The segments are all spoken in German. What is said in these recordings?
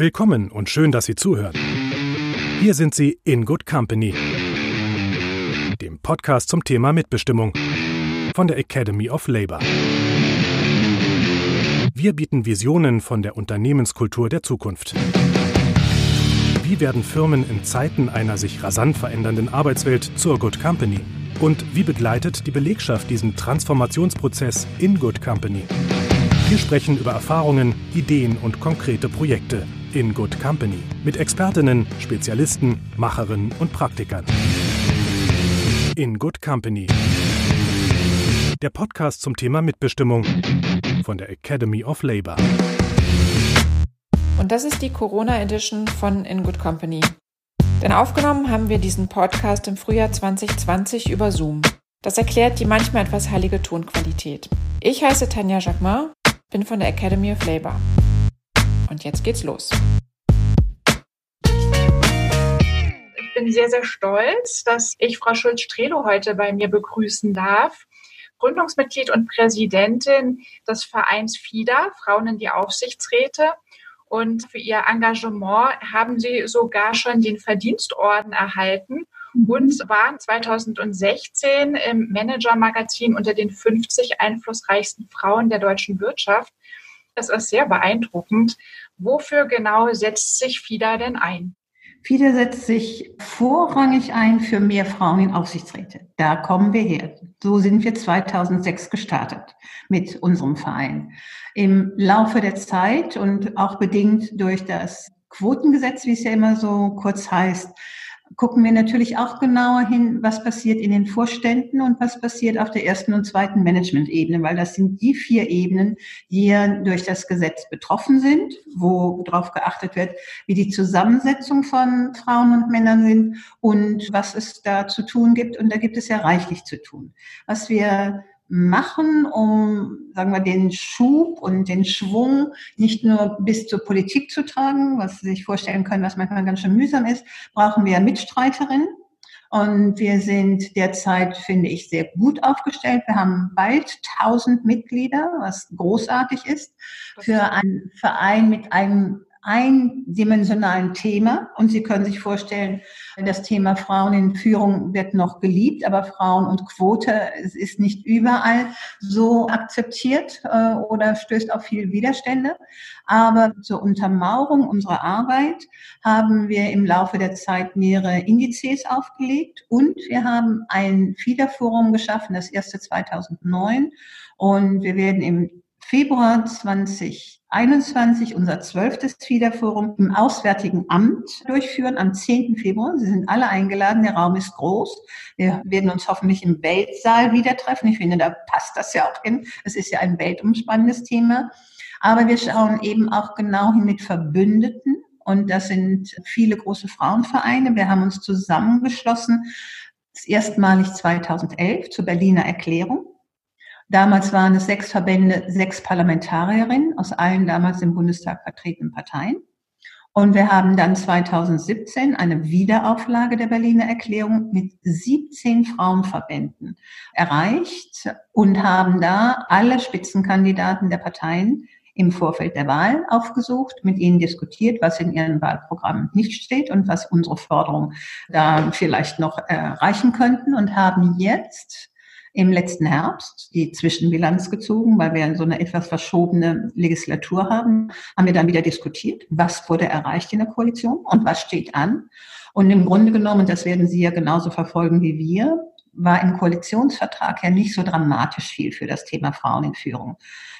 Willkommen und schön, dass Sie zuhören. Hier sind Sie in Good Company, dem Podcast zum Thema Mitbestimmung von der Academy of Labor. Wir bieten Visionen von der Unternehmenskultur der Zukunft. Wie werden Firmen in Zeiten einer sich rasant verändernden Arbeitswelt zur Good Company? Und wie begleitet die Belegschaft diesen Transformationsprozess in Good Company? Wir sprechen über Erfahrungen, Ideen und konkrete Projekte in Good Company mit Expertinnen, Spezialisten, Macherinnen und Praktikern. In Good Company. Der Podcast zum Thema Mitbestimmung von der Academy of Labor. Und das ist die Corona Edition von In Good Company. Denn aufgenommen haben wir diesen Podcast im Frühjahr 2020 über Zoom. Das erklärt die manchmal etwas heilige Tonqualität. Ich heiße Tanja Jacquemin, bin von der Academy of Labor. Und jetzt geht's los. Ich bin sehr, sehr stolz, dass ich Frau Schulz-Strelo heute bei mir begrüßen darf. Gründungsmitglied und Präsidentin des Vereins FIDA, Frauen in die Aufsichtsräte und für ihr Engagement haben sie sogar schon den Verdienstorden erhalten und waren 2016 im Manager-Magazin unter den 50 einflussreichsten Frauen der deutschen Wirtschaft. Das ist sehr beeindruckend. Wofür genau setzt sich FIDA denn ein? FIDA setzt sich vorrangig ein für mehr Frauen in Aufsichtsräte. Da kommen wir her. So sind wir 2006 gestartet mit unserem Verein. Im Laufe der Zeit und auch bedingt durch das Quotengesetz, wie es ja immer so kurz heißt, gucken wir natürlich auch genauer hin, was passiert in den Vorständen und was passiert auf der ersten und zweiten Management-Ebene, weil das sind die vier Ebenen, die durch das Gesetz betroffen sind, wo darauf geachtet wird, wie die Zusammensetzung von Frauen und Männern sind und was es da zu tun gibt. Und da gibt es ja reichlich zu tun. Was wir machen, um, sagen wir, den Schub und den Schwung nicht nur bis zur Politik zu tragen, was Sie sich vorstellen können, was manchmal ganz schön mühsam ist, brauchen wir Mitstreiterinnen. Und wir sind derzeit, finde ich, sehr gut aufgestellt. Wir haben bald 1000 Mitglieder, was großartig ist für einen Verein mit einem eindimensionalen Thema. Und Sie können sich vorstellen, das Thema Frauen in Führung wird noch geliebt, aber Frauen und Quote es ist nicht überall so akzeptiert äh, oder stößt auf viele Widerstände. Aber zur Untermauerung unserer Arbeit haben wir im Laufe der Zeit mehrere Indizes aufgelegt und wir haben ein FIDA-Forum geschaffen, das erste 2009. Und wir werden im Februar 2021 unser zwölftes FIDA-Forum im Auswärtigen Amt durchführen am 10. Februar. Sie sind alle eingeladen. Der Raum ist groß. Wir werden uns hoffentlich im Weltsaal wieder treffen. Ich finde, da passt das ja auch hin. Es ist ja ein weltumspannendes Thema. Aber wir schauen eben auch genau hin mit Verbündeten. Und das sind viele große Frauenvereine. Wir haben uns zusammengeschlossen, erstmalig 2011 zur Berliner Erklärung. Damals waren es sechs Verbände, sechs Parlamentarierinnen aus allen damals im Bundestag vertretenen Parteien. Und wir haben dann 2017 eine Wiederauflage der Berliner Erklärung mit 17 Frauenverbänden erreicht und haben da alle Spitzenkandidaten der Parteien im Vorfeld der Wahl aufgesucht, mit ihnen diskutiert, was in ihren Wahlprogrammen nicht steht und was unsere Forderungen da vielleicht noch erreichen könnten und haben jetzt im letzten Herbst die Zwischenbilanz gezogen, weil wir so eine etwas verschobene Legislatur haben, haben wir dann wieder diskutiert, was wurde erreicht in der Koalition und was steht an. Und im Grunde genommen, das werden Sie ja genauso verfolgen wie wir, war im Koalitionsvertrag ja nicht so dramatisch viel für das Thema Frauen in Führung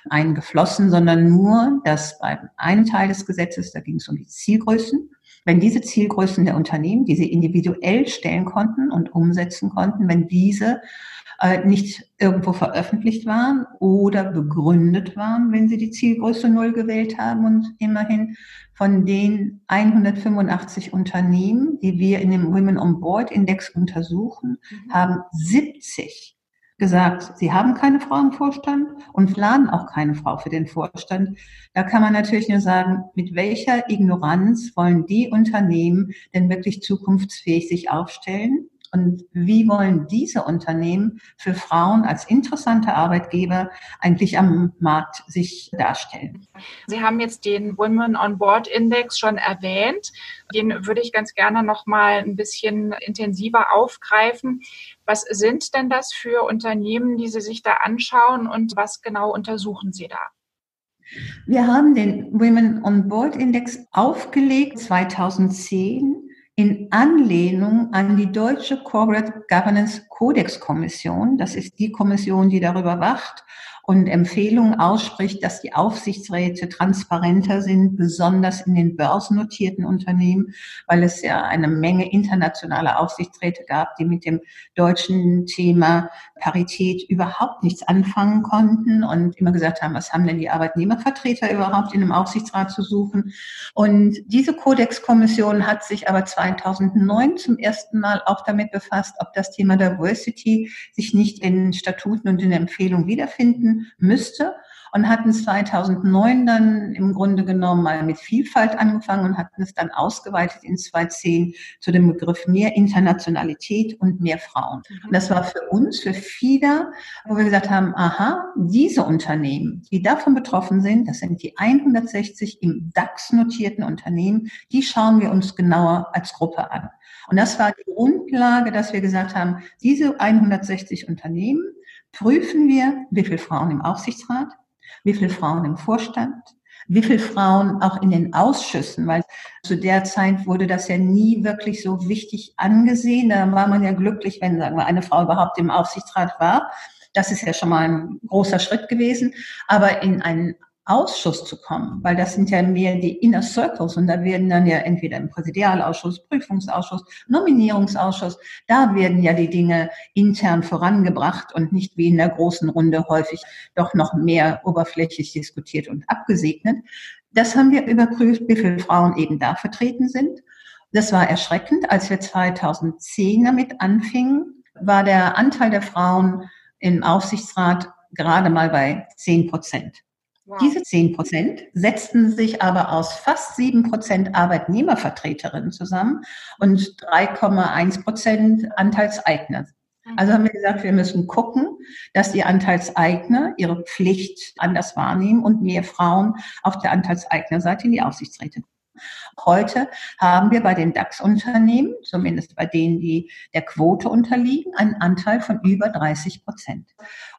eingeflossen, sondern nur, dass bei einem Teil des Gesetzes, da ging es um die Zielgrößen, wenn diese Zielgrößen der Unternehmen, die sie individuell stellen konnten und umsetzen konnten, wenn diese äh, nicht irgendwo veröffentlicht waren oder begründet waren, wenn sie die Zielgröße Null gewählt haben. Und immerhin von den 185 Unternehmen, die wir in dem Women on Board Index untersuchen, mhm. haben 70 gesagt, sie haben keine Frau im Vorstand und planen auch keine Frau für den Vorstand. Da kann man natürlich nur sagen, mit welcher Ignoranz wollen die Unternehmen denn wirklich zukunftsfähig sich aufstellen? Und wie wollen diese Unternehmen für Frauen als interessante Arbeitgeber eigentlich am Markt sich darstellen. Sie haben jetzt den Women on Board Index schon erwähnt. Den würde ich ganz gerne noch mal ein bisschen intensiver aufgreifen. Was sind denn das für Unternehmen, die Sie sich da anschauen und was genau untersuchen Sie da? Wir haben den Women on Board Index aufgelegt 2010 in Anlehnung an die deutsche Corporate Governance Codex Kommission. Das ist die Kommission, die darüber wacht und Empfehlungen ausspricht, dass die Aufsichtsräte transparenter sind, besonders in den börsennotierten Unternehmen, weil es ja eine Menge internationaler Aufsichtsräte gab, die mit dem deutschen Thema Parität überhaupt nichts anfangen konnten und immer gesagt haben, was haben denn die Arbeitnehmervertreter überhaupt in einem Aufsichtsrat zu suchen? Und diese Kodexkommission hat sich aber 2009 zum ersten Mal auch damit befasst, ob das Thema Diversity sich nicht in Statuten und in Empfehlungen wiederfinden müsste und hatten 2009 dann im Grunde genommen mal mit Vielfalt angefangen und hatten es dann ausgeweitet in 2010 zu dem Begriff mehr Internationalität und mehr Frauen. Mhm. Und das war für uns, für FIDA, wo wir gesagt haben, aha, diese Unternehmen, die davon betroffen sind, das sind die 160 im DAX notierten Unternehmen, die schauen wir uns genauer als Gruppe an. Und das war die Grundlage, dass wir gesagt haben, diese 160 Unternehmen, prüfen wir, wie viele Frauen im Aufsichtsrat, wie viele Frauen im Vorstand, wie viele Frauen auch in den Ausschüssen, weil zu der Zeit wurde das ja nie wirklich so wichtig angesehen. Da war man ja glücklich, wenn sagen wir, eine Frau überhaupt im Aufsichtsrat war. Das ist ja schon mal ein großer Schritt gewesen. Aber in einen Ausschuss zu kommen, weil das sind ja mehr die Inner Circles und da werden dann ja entweder im Präsidialausschuss, Prüfungsausschuss, Nominierungsausschuss, da werden ja die Dinge intern vorangebracht und nicht wie in der großen Runde häufig doch noch mehr oberflächlich diskutiert und abgesegnet. Das haben wir überprüft, wie viele Frauen eben da vertreten sind. Das war erschreckend. Als wir 2010 damit anfingen, war der Anteil der Frauen im Aufsichtsrat gerade mal bei 10 Prozent. Diese 10 Prozent setzten sich aber aus fast 7 Prozent Arbeitnehmervertreterinnen zusammen und 3,1 Prozent Anteilseigner. Mhm. Also haben wir gesagt, wir müssen gucken, dass die Anteilseigner ihre Pflicht anders wahrnehmen und mehr Frauen auf der Anteilseignerseite in die Aufsichtsräte. Heute haben wir bei den DAX-Unternehmen, zumindest bei denen, die der Quote unterliegen, einen Anteil von über 30 Prozent.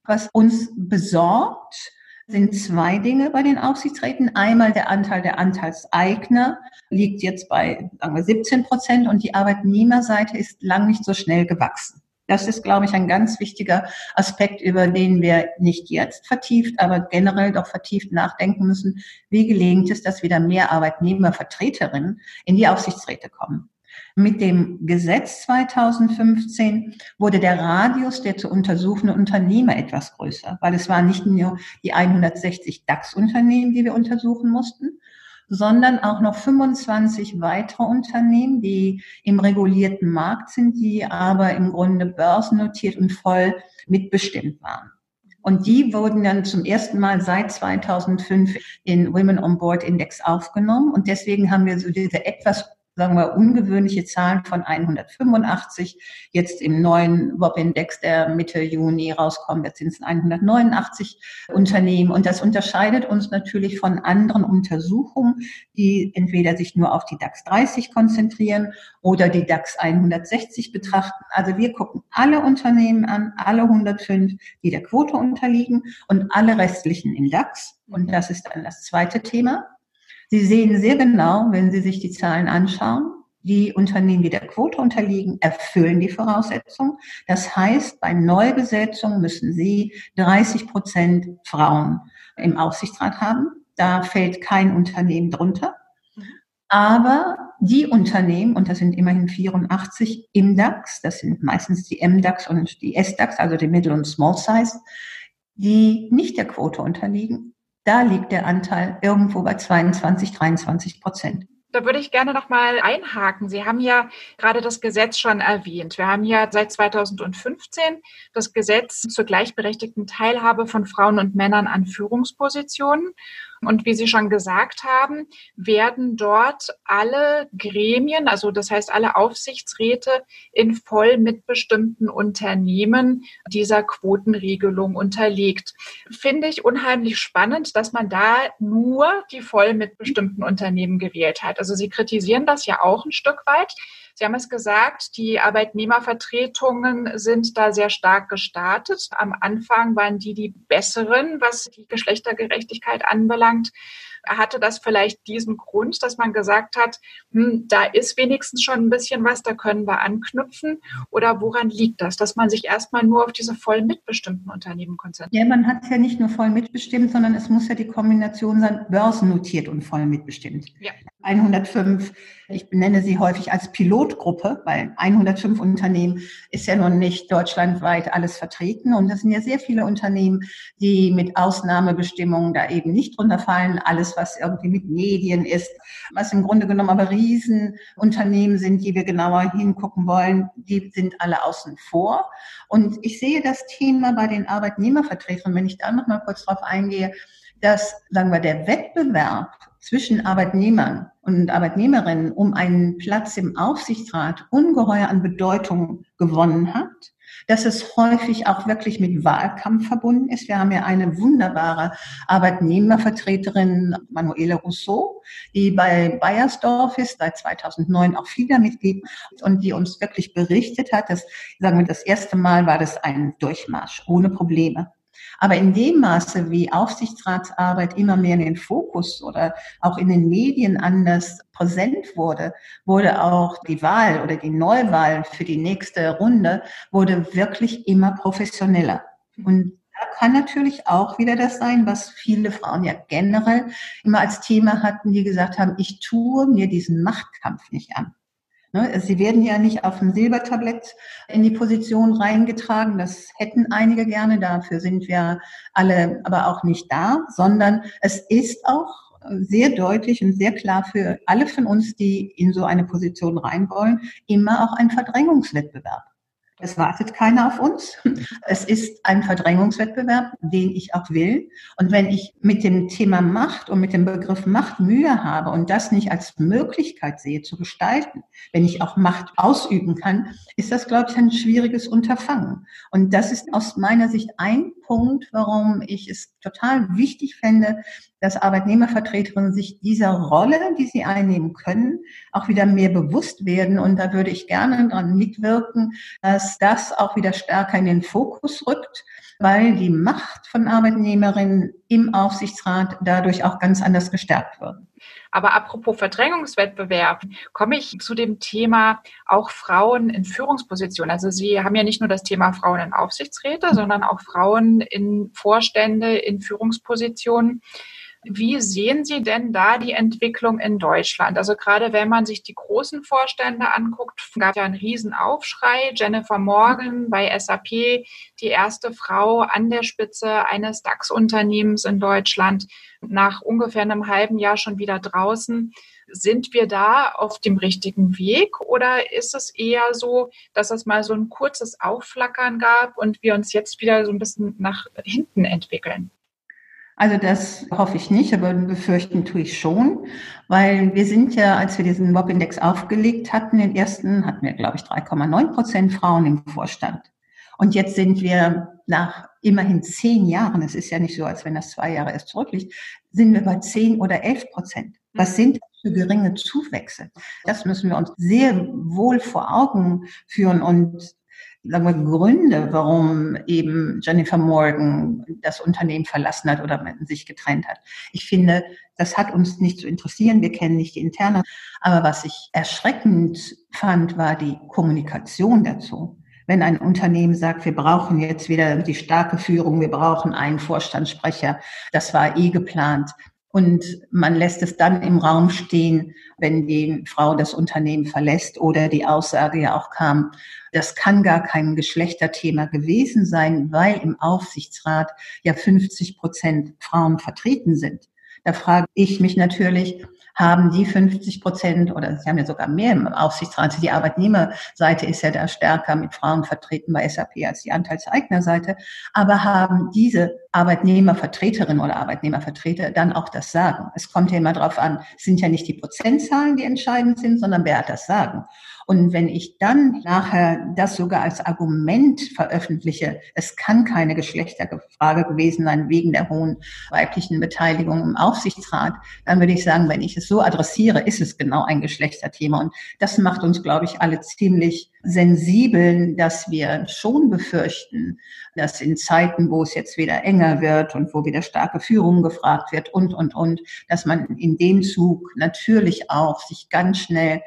Was uns besorgt, sind zwei Dinge bei den Aufsichtsräten. Einmal der Anteil der Anteilseigner liegt jetzt bei sagen wir, 17 Prozent und die Arbeitnehmerseite ist lang nicht so schnell gewachsen. Das ist, glaube ich, ein ganz wichtiger Aspekt, über den wir nicht jetzt vertieft, aber generell doch vertieft nachdenken müssen. Wie gelingt es, dass wieder mehr Arbeitnehmervertreterinnen in die Aufsichtsräte kommen? Mit dem Gesetz 2015 wurde der Radius der zu untersuchenden Unternehmer etwas größer, weil es waren nicht nur die 160 DAX-Unternehmen, die wir untersuchen mussten, sondern auch noch 25 weitere Unternehmen, die im regulierten Markt sind, die aber im Grunde börsennotiert und voll mitbestimmt waren. Und die wurden dann zum ersten Mal seit 2005 in Women on Board Index aufgenommen. Und deswegen haben wir so diese etwas sagen wir, ungewöhnliche Zahlen von 185. Jetzt im neuen WOP-Index, der Mitte Juni rauskommt, jetzt sind es 189 Unternehmen. Und das unterscheidet uns natürlich von anderen Untersuchungen, die entweder sich nur auf die DAX 30 konzentrieren oder die DAX 160 betrachten. Also wir gucken alle Unternehmen an, alle 105, die der Quote unterliegen und alle restlichen im DAX. Und das ist dann das zweite Thema. Sie sehen sehr genau, wenn Sie sich die Zahlen anschauen, die Unternehmen, die der Quote unterliegen, erfüllen die Voraussetzungen. Das heißt, bei Neubesetzung müssen Sie 30 Prozent Frauen im Aufsichtsrat haben. Da fällt kein Unternehmen drunter. Aber die Unternehmen, und das sind immerhin 84 im DAX, das sind meistens die MDAX und die SDAX, also die Middle- und Small Size, die nicht der Quote unterliegen, da liegt der Anteil irgendwo bei 22, 23 Prozent. Da würde ich gerne noch mal einhaken. Sie haben ja gerade das Gesetz schon erwähnt. Wir haben ja seit 2015 das Gesetz zur gleichberechtigten Teilhabe von Frauen und Männern an Führungspositionen. Und wie Sie schon gesagt haben, werden dort alle Gremien, also das heißt alle Aufsichtsräte in voll mitbestimmten Unternehmen dieser Quotenregelung unterlegt. Finde ich unheimlich spannend, dass man da nur die voll mitbestimmten Unternehmen gewählt hat. Also Sie kritisieren das ja auch ein Stück weit. Sie haben es gesagt, die Arbeitnehmervertretungen sind da sehr stark gestartet. Am Anfang waren die die besseren, was die Geschlechtergerechtigkeit anbelangt hatte das vielleicht diesen Grund, dass man gesagt hat, hm, da ist wenigstens schon ein bisschen was, da können wir anknüpfen? Oder woran liegt das, dass man sich erstmal nur auf diese voll mitbestimmten Unternehmen konzentriert? Ja, man hat ja nicht nur voll mitbestimmt, sondern es muss ja die Kombination sein, börsennotiert und voll mitbestimmt. Ja. 105, ich benenne sie häufig als Pilotgruppe, weil 105 Unternehmen ist ja nun nicht deutschlandweit alles vertreten. Und das sind ja sehr viele Unternehmen, die mit Ausnahmebestimmungen da eben nicht runterfallen. Alles, was irgendwie mit Medien ist, was im Grunde genommen aber Riesenunternehmen sind, die wir genauer hingucken wollen, die sind alle außen vor. Und ich sehe das Thema bei den Arbeitnehmervertretern, wenn ich da noch mal kurz drauf eingehe, dass, sagen wir, der Wettbewerb zwischen Arbeitnehmern und Arbeitnehmerinnen um einen Platz im Aufsichtsrat ungeheuer an Bedeutung gewonnen hat, dass es häufig auch wirklich mit Wahlkampf verbunden ist. Wir haben ja eine wunderbare Arbeitnehmervertreterin, Manuela Rousseau, die bei Bayersdorf ist, seit 2009 auch FIDA-Mitglied und die uns wirklich berichtet hat, dass, sagen wir, das erste Mal war das ein Durchmarsch ohne Probleme. Aber in dem Maße, wie Aufsichtsratsarbeit immer mehr in den Fokus oder auch in den Medien anders präsent wurde, wurde auch die Wahl oder die Neuwahl für die nächste Runde wurde wirklich immer professioneller. Und da kann natürlich auch wieder das sein, was viele Frauen ja generell immer als Thema hatten, die gesagt haben, ich tue mir diesen Machtkampf nicht an. Ne, sie werden ja nicht auf dem Silbertablett in die Position reingetragen. Das hätten einige gerne. Dafür sind wir alle aber auch nicht da, sondern es ist auch sehr deutlich und sehr klar für alle von uns, die in so eine Position rein wollen, immer auch ein Verdrängungswettbewerb. Es wartet keiner auf uns. Es ist ein Verdrängungswettbewerb, den ich auch will. Und wenn ich mit dem Thema Macht und mit dem Begriff Macht Mühe habe und das nicht als Möglichkeit sehe zu gestalten, wenn ich auch Macht ausüben kann, ist das, glaube ich, ein schwieriges Unterfangen. Und das ist aus meiner Sicht ein Punkt, warum ich es total wichtig fände, dass Arbeitnehmervertreterinnen sich dieser Rolle, die sie einnehmen können, auch wieder mehr bewusst werden. Und da würde ich gerne daran mitwirken, dass das auch wieder stärker in den Fokus rückt, weil die Macht von Arbeitnehmerinnen im Aufsichtsrat dadurch auch ganz anders gestärkt wird. Aber apropos Verdrängungswettbewerb, komme ich zu dem Thema auch Frauen in Führungspositionen. Also Sie haben ja nicht nur das Thema Frauen in Aufsichtsräte, sondern auch Frauen in Vorstände, in Führungspositionen. Wie sehen Sie denn da die Entwicklung in Deutschland? Also gerade wenn man sich die großen Vorstände anguckt, gab ja einen Riesenaufschrei. Jennifer Morgan bei SAP, die erste Frau an der Spitze eines DAX-Unternehmens in Deutschland, nach ungefähr einem halben Jahr schon wieder draußen. Sind wir da auf dem richtigen Weg oder ist es eher so, dass es mal so ein kurzes Aufflackern gab und wir uns jetzt wieder so ein bisschen nach hinten entwickeln? Also das hoffe ich nicht, aber befürchten tue ich schon, weil wir sind ja, als wir diesen WOP-Index aufgelegt hatten, den ersten hatten wir, glaube ich, 3,9 Prozent Frauen im Vorstand. Und jetzt sind wir nach immerhin zehn Jahren, es ist ja nicht so, als wenn das zwei Jahre erst zurückliegt, sind wir bei zehn oder elf Prozent. Was mhm. sind das für geringe Zuwächse? Das müssen wir uns sehr wohl vor Augen führen und sagen wir, Gründe, warum eben Jennifer Morgan das Unternehmen verlassen hat oder sich getrennt hat. Ich finde, das hat uns nicht zu interessieren. Wir kennen nicht die interne. Aber was ich erschreckend fand, war die Kommunikation dazu. Wenn ein Unternehmen sagt, wir brauchen jetzt wieder die starke Führung, wir brauchen einen Vorstandssprecher, das war eh geplant. Und man lässt es dann im Raum stehen, wenn die Frau das Unternehmen verlässt oder die Aussage ja auch kam, das kann gar kein Geschlechterthema gewesen sein, weil im Aufsichtsrat ja 50 Prozent Frauen vertreten sind. Da frage ich mich natürlich, haben die 50 Prozent oder sie haben ja sogar mehr im Aufsichtsrat. Die Arbeitnehmerseite ist ja da stärker mit Frauen vertreten bei SAP als die Anteilseignerseite. Aber haben diese Arbeitnehmervertreterin oder Arbeitnehmervertreter dann auch das Sagen. Es kommt ja immer darauf an, es sind ja nicht die Prozentzahlen, die entscheidend sind, sondern wer hat das Sagen. Und wenn ich dann nachher das sogar als Argument veröffentliche, es kann keine Geschlechterfrage gewesen sein wegen der hohen weiblichen Beteiligung im Aufsichtsrat, dann würde ich sagen, wenn ich es so adressiere, ist es genau ein Geschlechterthema. Und das macht uns, glaube ich, alle ziemlich sensibel, dass wir schon befürchten, dass in Zeiten, wo es jetzt wieder enger wird und wo wieder starke Führung gefragt wird und, und, und, dass man in dem Zug natürlich auch sich ganz schnell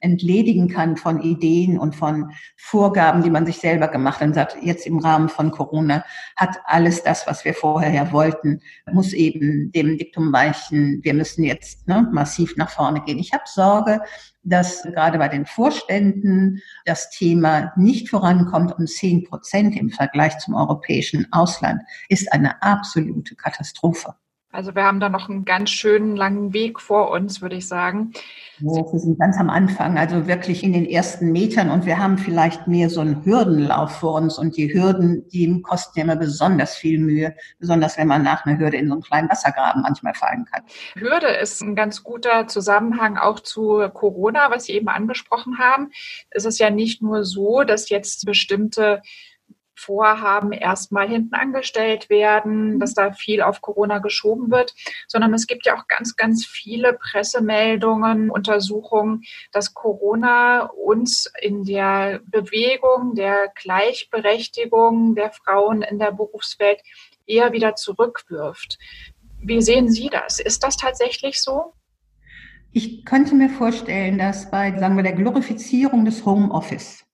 entledigen kann von Ideen und von Vorgaben, die man sich selber gemacht hat und sagt, jetzt im Rahmen von Corona hat alles das, was wir vorher ja wollten, muss eben dem Diktum weichen, wir müssen jetzt ne, massiv nach vorne gehen. Ich habe Sorge, dass gerade bei den Vorständen das Thema nicht vorankommt um zehn Prozent im Vergleich zum europäischen Ausland, ist eine absolute Katastrophe. Also wir haben da noch einen ganz schönen langen Weg vor uns, würde ich sagen. wir sind ganz am Anfang, also wirklich in den ersten Metern und wir haben vielleicht mehr so einen Hürdenlauf vor uns und die Hürden, die kosten ja immer besonders viel Mühe, besonders wenn man nach einer Hürde in so einen kleinen Wassergraben manchmal fallen kann. Hürde ist ein ganz guter Zusammenhang auch zu Corona, was Sie eben angesprochen haben. Es ist ja nicht nur so, dass jetzt bestimmte Vorhaben erstmal hinten angestellt werden, dass da viel auf Corona geschoben wird, sondern es gibt ja auch ganz, ganz viele Pressemeldungen, Untersuchungen, dass Corona uns in der Bewegung der Gleichberechtigung der Frauen in der Berufswelt eher wieder zurückwirft. Wie sehen Sie das? Ist das tatsächlich so? Ich könnte mir vorstellen, dass bei, sagen wir, der Glorifizierung des Homeoffice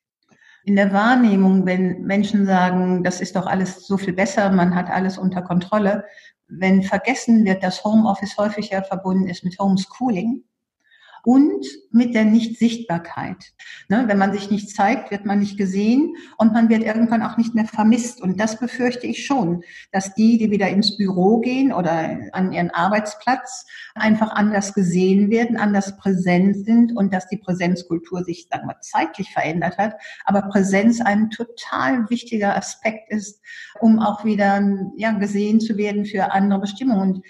in der Wahrnehmung, wenn Menschen sagen, das ist doch alles so viel besser, man hat alles unter Kontrolle, wenn vergessen wird, dass Homeoffice häufig ja verbunden ist mit Homeschooling, und mit der Nichtsichtbarkeit. Ne, wenn man sich nicht zeigt, wird man nicht gesehen und man wird irgendwann auch nicht mehr vermisst. Und das befürchte ich schon, dass die, die wieder ins Büro gehen oder an ihren Arbeitsplatz, einfach anders gesehen werden, anders präsent sind und dass die Präsenzkultur sich, sagen wir, zeitlich verändert hat. Aber Präsenz ein total wichtiger Aspekt ist, um auch wieder ja, gesehen zu werden für andere Bestimmungen.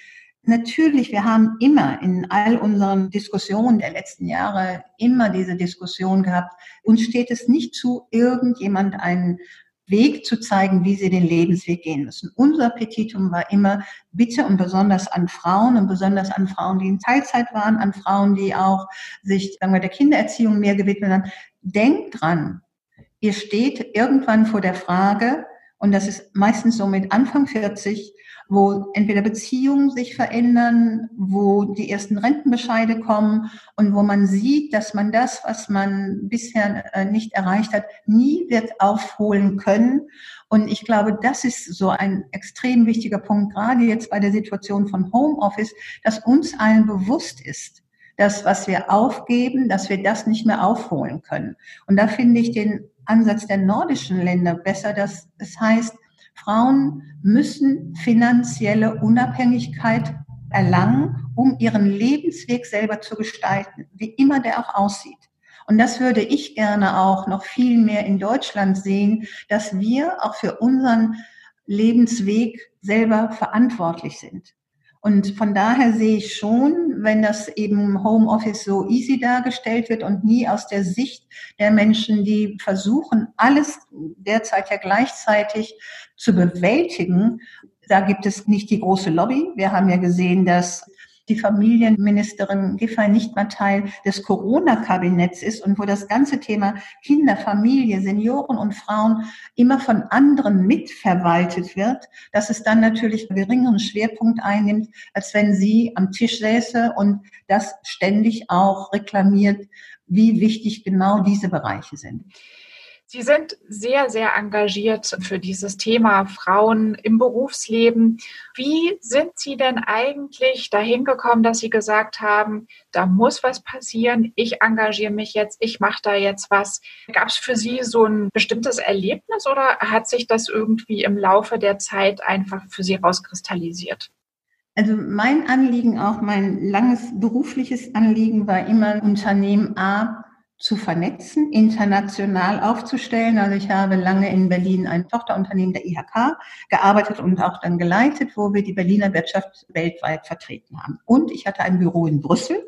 Natürlich, wir haben immer in all unseren Diskussionen der letzten Jahre immer diese Diskussion gehabt. Uns steht es nicht zu, irgendjemand einen Weg zu zeigen, wie sie den Lebensweg gehen müssen. Unser Petitum war immer, bitte und besonders an Frauen und besonders an Frauen, die in Teilzeit waren, an Frauen, die auch sich, sagen wir, der Kindererziehung mehr gewidmet haben. Denkt dran, ihr steht irgendwann vor der Frage, und das ist meistens so mit Anfang 40, wo entweder Beziehungen sich verändern, wo die ersten Rentenbescheide kommen und wo man sieht, dass man das, was man bisher äh, nicht erreicht hat, nie wird aufholen können. Und ich glaube, das ist so ein extrem wichtiger Punkt, gerade jetzt bei der Situation von Homeoffice, dass uns allen bewusst ist, dass was wir aufgeben, dass wir das nicht mehr aufholen können. Und da finde ich den Ansatz der nordischen Länder besser, dass es heißt, Frauen müssen finanzielle Unabhängigkeit erlangen, um ihren Lebensweg selber zu gestalten, wie immer der auch aussieht. Und das würde ich gerne auch noch viel mehr in Deutschland sehen, dass wir auch für unseren Lebensweg selber verantwortlich sind. Und von daher sehe ich schon, wenn das eben Homeoffice so easy dargestellt wird und nie aus der Sicht der Menschen, die versuchen, alles derzeit ja gleichzeitig zu bewältigen, da gibt es nicht die große Lobby. Wir haben ja gesehen, dass die Familienministerin Giffey nicht mal Teil des Corona-Kabinetts ist und wo das ganze Thema Kinder, Familie, Senioren und Frauen immer von anderen mitverwaltet wird, dass es dann natürlich einen geringeren Schwerpunkt einnimmt, als wenn sie am Tisch säße und das ständig auch reklamiert, wie wichtig genau diese Bereiche sind. Sie sind sehr, sehr engagiert für dieses Thema Frauen im Berufsleben. Wie sind Sie denn eigentlich dahin gekommen, dass Sie gesagt haben, da muss was passieren, ich engagiere mich jetzt, ich mache da jetzt was? Gab es für Sie so ein bestimmtes Erlebnis oder hat sich das irgendwie im Laufe der Zeit einfach für Sie rauskristallisiert? Also mein Anliegen, auch mein langes berufliches Anliegen war immer Unternehmen A zu vernetzen, international aufzustellen. Also ich habe lange in Berlin ein Tochterunternehmen der IHK gearbeitet und auch dann geleitet, wo wir die Berliner Wirtschaft weltweit vertreten haben. Und ich hatte ein Büro in Brüssel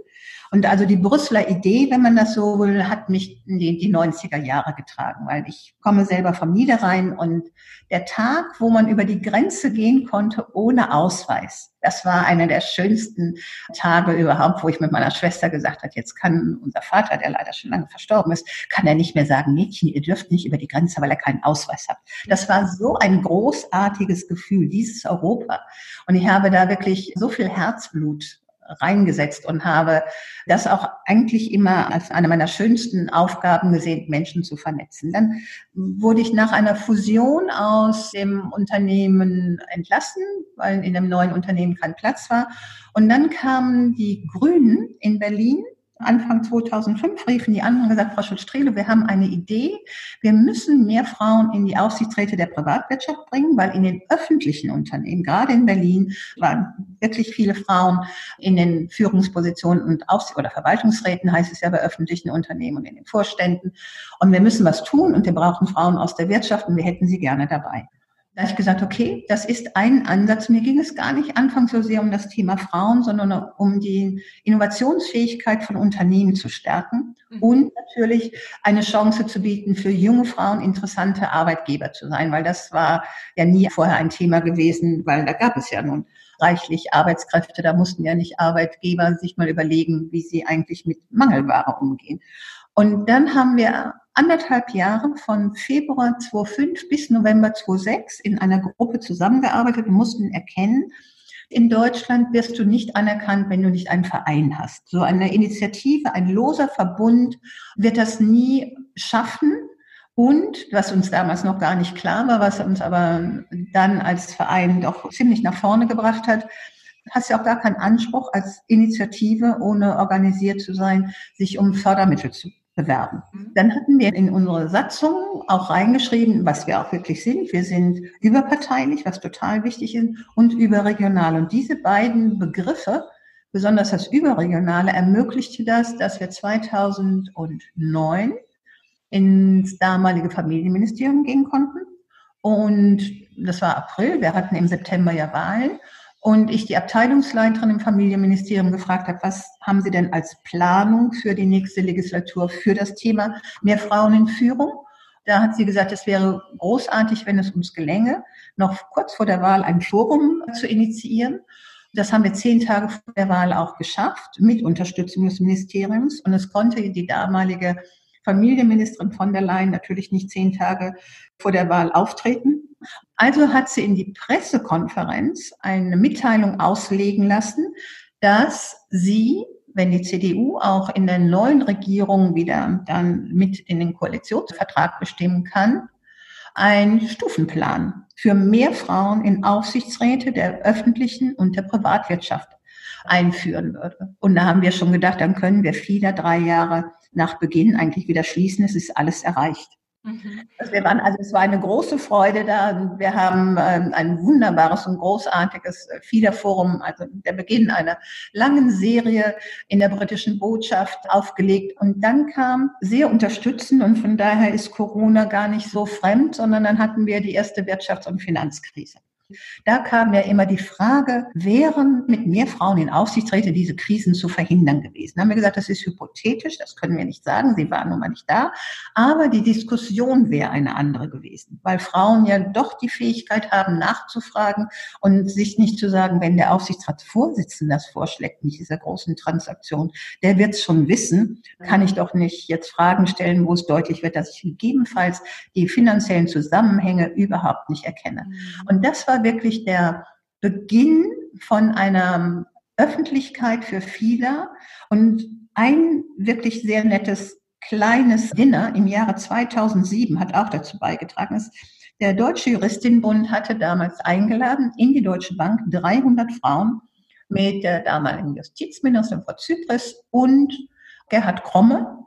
und also die Brüsseler Idee, wenn man das so will, hat mich in die, die 90er Jahre getragen, weil ich komme selber vom Niederrhein und der Tag, wo man über die Grenze gehen konnte ohne Ausweis, das war einer der schönsten Tage überhaupt, wo ich mit meiner Schwester gesagt habe, jetzt kann unser Vater, der leider schon lange verstorben ist, kann er nicht mehr sagen, Mädchen, ihr dürft nicht über die Grenze, weil er keinen Ausweis hat. Das war so ein großartiges Gefühl, dieses Europa. Und ich habe da wirklich so viel Herzblut reingesetzt und habe das auch eigentlich immer als eine meiner schönsten Aufgaben gesehen, Menschen zu vernetzen. Dann wurde ich nach einer Fusion aus dem Unternehmen entlassen, weil in dem neuen Unternehmen kein Platz war. Und dann kamen die Grünen in Berlin Anfang 2005 riefen die an und gesagt, Frau Schulz-Strehle, wir haben eine Idee. Wir müssen mehr Frauen in die Aufsichtsräte der Privatwirtschaft bringen, weil in den öffentlichen Unternehmen, gerade in Berlin, waren wirklich viele Frauen in den Führungspositionen und Aufsicht oder Verwaltungsräten heißt es ja bei öffentlichen Unternehmen und in den Vorständen. Und wir müssen was tun und wir brauchen Frauen aus der Wirtschaft und wir hätten sie gerne dabei. Da habe ich gesagt, okay, das ist ein Ansatz. Mir ging es gar nicht anfangs so sehr um das Thema Frauen, sondern um die Innovationsfähigkeit von Unternehmen zu stärken mhm. und natürlich eine Chance zu bieten, für junge Frauen interessante Arbeitgeber zu sein, weil das war ja nie vorher ein Thema gewesen, weil da gab es ja nun reichlich Arbeitskräfte. Da mussten ja nicht Arbeitgeber sich mal überlegen, wie sie eigentlich mit Mangelware umgehen. Und dann haben wir anderthalb Jahre von Februar 2005 bis November 2006 in einer Gruppe zusammengearbeitet und mussten erkennen, in Deutschland wirst du nicht anerkannt, wenn du nicht einen Verein hast. So eine Initiative, ein loser Verbund wird das nie schaffen. Und was uns damals noch gar nicht klar war, was uns aber dann als Verein doch ziemlich nach vorne gebracht hat, hast ja auch gar keinen Anspruch als Initiative, ohne organisiert zu sein, sich um Fördermittel zu bewerben. Mhm. Dann hatten wir in unsere Satzung auch reingeschrieben, was wir auch wirklich sind. Wir sind überparteilich, was total wichtig ist, und überregional. Und diese beiden Begriffe, besonders das Überregionale, ermöglichte das, dass wir 2009 ins damalige Familienministerium gehen konnten. Und das war April. Wir hatten im September ja Wahlen und ich die Abteilungsleiterin im Familienministerium gefragt habe, was haben Sie denn als Planung für die nächste Legislatur für das Thema mehr Frauen in Führung? Da hat sie gesagt, es wäre großartig, wenn es uns gelänge, noch kurz vor der Wahl ein Forum zu initiieren. Das haben wir zehn Tage vor der Wahl auch geschafft, mit Unterstützung des Ministeriums. Und es konnte die damalige Familienministerin von der Leyen natürlich nicht zehn Tage vor der Wahl auftreten. Also hat sie in die Pressekonferenz eine Mitteilung auslegen lassen, dass sie, wenn die CDU auch in der neuen Regierung wieder dann mit in den Koalitionsvertrag bestimmen kann, einen Stufenplan für mehr Frauen in Aufsichtsräte der öffentlichen und der Privatwirtschaft einführen würde. Und da haben wir schon gedacht, dann können wir viele drei Jahre nach Beginn eigentlich wieder schließen. Es ist alles erreicht. Mhm. Also wir waren, also es war eine große Freude da. Wir haben ähm, ein wunderbares und großartiges FIDA-Forum, also der Beginn einer langen Serie in der britischen Botschaft aufgelegt. Und dann kam sehr unterstützend und von daher ist Corona gar nicht so fremd, sondern dann hatten wir die erste Wirtschafts- und Finanzkrise. Da kam ja immer die Frage, wären mit mehr Frauen in Aufsichtsräte diese Krisen zu verhindern gewesen? Da haben wir gesagt, das ist hypothetisch, das können wir nicht sagen, sie waren nun mal nicht da. Aber die Diskussion wäre eine andere gewesen, weil Frauen ja doch die Fähigkeit haben, nachzufragen und sich nicht zu sagen, wenn der Aufsichtsratsvorsitzende das vorschlägt, nicht dieser großen Transaktion, der wird es schon wissen, kann ich doch nicht jetzt Fragen stellen, wo es deutlich wird, dass ich gegebenenfalls die finanziellen Zusammenhänge überhaupt nicht erkenne. Mhm. Und das war wirklich der Beginn von einer Öffentlichkeit für viele und ein wirklich sehr nettes kleines Dinner im Jahre 2007 hat auch dazu beigetragen. Der Deutsche Juristinnenbund hatte damals eingeladen in die Deutsche Bank 300 Frauen mit der damaligen Justizministerin Frau Zypris und Gerhard Kromme,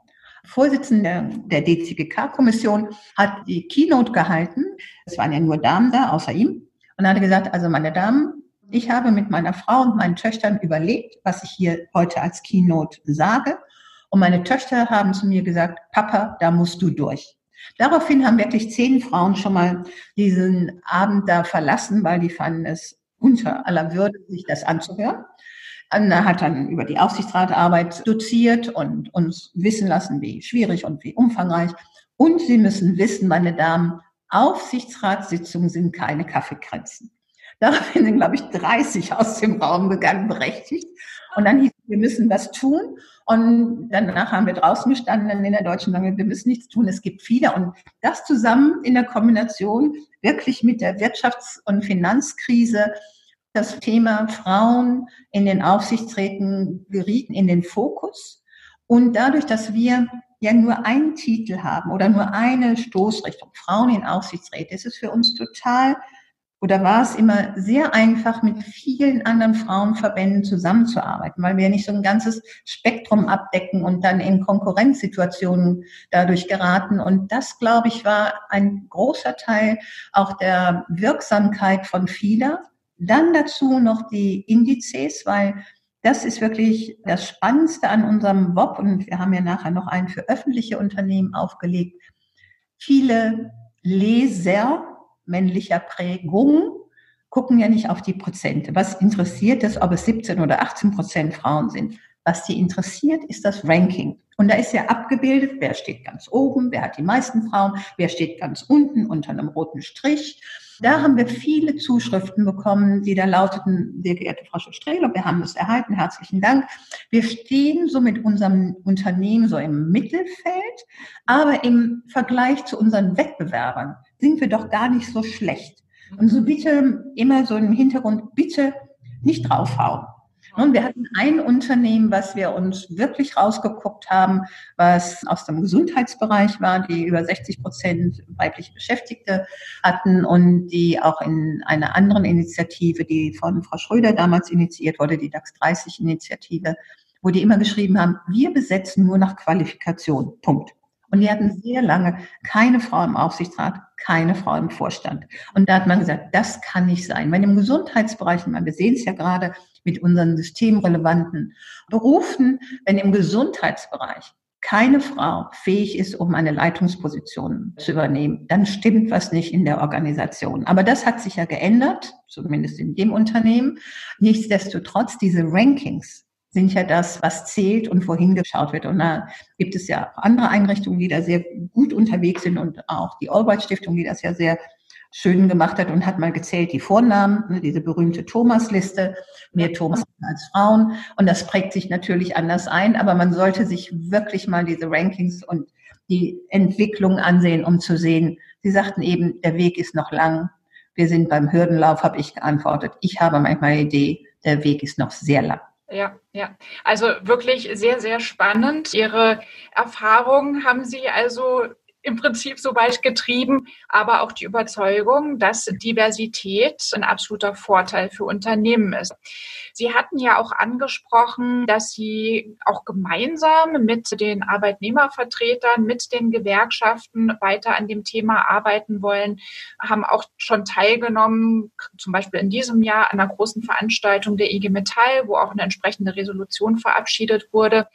Vorsitzender der DCGK-Kommission, hat die Keynote gehalten. Es waren ja nur Damen da, außer ihm. Und er hat gesagt, also meine Damen, ich habe mit meiner Frau und meinen Töchtern überlegt, was ich hier heute als Keynote sage. Und meine Töchter haben zu mir gesagt, Papa, da musst du durch. Daraufhin haben wirklich zehn Frauen schon mal diesen Abend da verlassen, weil die fanden es unter aller Würde, sich das anzuhören. Anna hat dann über die Aufsichtsratarbeit doziert und uns wissen lassen, wie schwierig und wie umfangreich. Und Sie müssen wissen, meine Damen, Aufsichtsratssitzungen sind keine Kaffeekränzen. Daraufhin sind, glaube ich, 30 aus dem Raum gegangen, berechtigt. Und dann hieß, wir müssen was tun. Und danach haben wir draußen gestanden in der Deutschen Bank, wir müssen nichts tun, es gibt viele. Und das zusammen in der Kombination wirklich mit der Wirtschafts- und Finanzkrise, das Thema Frauen in den Aufsichtsräten gerieten in den Fokus. Und dadurch, dass wir ja nur einen Titel haben oder nur eine Stoßrichtung, Frauen in Aufsichtsräten, ist es für uns total oder war es immer sehr einfach, mit vielen anderen Frauenverbänden zusammenzuarbeiten, weil wir nicht so ein ganzes Spektrum abdecken und dann in Konkurrenzsituationen dadurch geraten. Und das, glaube ich, war ein großer Teil auch der Wirksamkeit von FIDA. Dann dazu noch die Indizes, weil das ist wirklich das Spannendste an unserem WOP und wir haben ja nachher noch einen für öffentliche Unternehmen aufgelegt. Viele Leser männlicher Prägung gucken ja nicht auf die Prozente. Was interessiert es, ob es 17 oder 18 Prozent Frauen sind? Was sie interessiert, ist das Ranking. Und da ist ja abgebildet, wer steht ganz oben, wer hat die meisten Frauen, wer steht ganz unten unter einem roten Strich. Da haben wir viele Zuschriften bekommen, die da lauteten, sehr geehrte Frau Strehler, wir haben das erhalten, herzlichen Dank. Wir stehen so mit unserem Unternehmen so im Mittelfeld, aber im Vergleich zu unseren Wettbewerbern sind wir doch gar nicht so schlecht. Und so bitte immer so im Hintergrund, bitte nicht draufhauen. Und wir hatten ein Unternehmen, was wir uns wirklich rausgeguckt haben, was aus dem Gesundheitsbereich war, die über 60 Prozent weibliche Beschäftigte hatten und die auch in einer anderen Initiative, die von Frau Schröder damals initiiert wurde, die DAX 30 Initiative, wo die immer geschrieben haben, wir besetzen nur nach Qualifikation. Punkt. Und die hatten sehr lange keine Frau im Aufsichtsrat, keine Frau im Vorstand. Und da hat man gesagt, das kann nicht sein. Wenn im Gesundheitsbereich, wir sehen es ja gerade mit unseren systemrelevanten Berufen, wenn im Gesundheitsbereich keine Frau fähig ist, um eine Leitungsposition zu übernehmen, dann stimmt was nicht in der Organisation. Aber das hat sich ja geändert, zumindest in dem Unternehmen. Nichtsdestotrotz, diese Rankings, sind ja das, was zählt und wohin geschaut wird. Und da gibt es ja auch andere Einrichtungen, die da sehr gut unterwegs sind und auch die Albright Stiftung, die das ja sehr schön gemacht hat und hat mal gezählt die Vornamen, ne, diese berühmte Thomas-Liste, mehr Thomas als Frauen. Und das prägt sich natürlich anders ein, aber man sollte sich wirklich mal diese Rankings und die Entwicklung ansehen, um zu sehen. Sie sagten eben, der Weg ist noch lang. Wir sind beim Hürdenlauf, habe ich geantwortet. Ich habe manchmal eine Idee, der Weg ist noch sehr lang. Ja, ja. Also wirklich sehr, sehr spannend. Ihre Erfahrungen haben Sie also im Prinzip so weit getrieben, aber auch die Überzeugung, dass Diversität ein absoluter Vorteil für Unternehmen ist. Sie hatten ja auch angesprochen, dass Sie auch gemeinsam mit den Arbeitnehmervertretern, mit den Gewerkschaften weiter an dem Thema arbeiten wollen, haben auch schon teilgenommen, zum Beispiel in diesem Jahr an einer großen Veranstaltung der IG Metall, wo auch eine entsprechende Resolution verabschiedet wurde.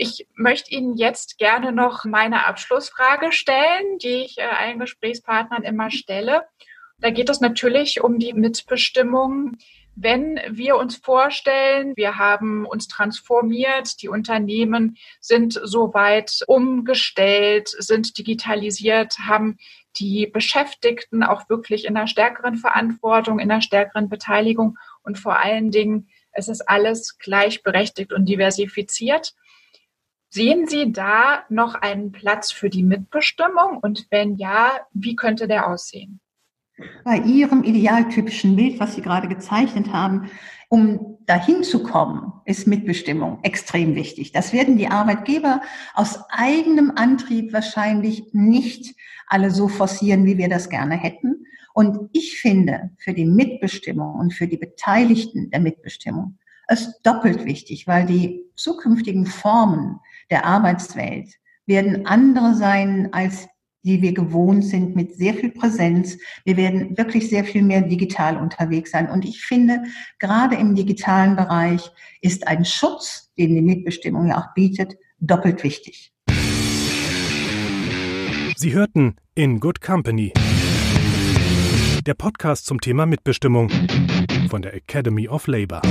Ich möchte Ihnen jetzt gerne noch meine Abschlussfrage stellen, die ich äh, allen Gesprächspartnern immer stelle. Da geht es natürlich um die Mitbestimmung. Wenn wir uns vorstellen, wir haben uns transformiert, die Unternehmen sind soweit umgestellt, sind digitalisiert, haben die Beschäftigten auch wirklich in einer stärkeren Verantwortung, in einer stärkeren Beteiligung und vor allen Dingen, es ist alles gleichberechtigt und diversifiziert. Sehen Sie da noch einen Platz für die Mitbestimmung? Und wenn ja, wie könnte der aussehen? Bei Ihrem idealtypischen Bild, was Sie gerade gezeichnet haben, um dahin zu kommen, ist Mitbestimmung extrem wichtig. Das werden die Arbeitgeber aus eigenem Antrieb wahrscheinlich nicht alle so forcieren, wie wir das gerne hätten. Und ich finde für die Mitbestimmung und für die Beteiligten der Mitbestimmung es doppelt wichtig, weil die zukünftigen Formen der Arbeitswelt werden andere sein als die wir gewohnt sind, mit sehr viel Präsenz. Wir werden wirklich sehr viel mehr digital unterwegs sein. Und ich finde, gerade im digitalen Bereich ist ein Schutz, den die Mitbestimmung ja auch bietet, doppelt wichtig. Sie hörten In Good Company. Der Podcast zum Thema Mitbestimmung von der Academy of Labor.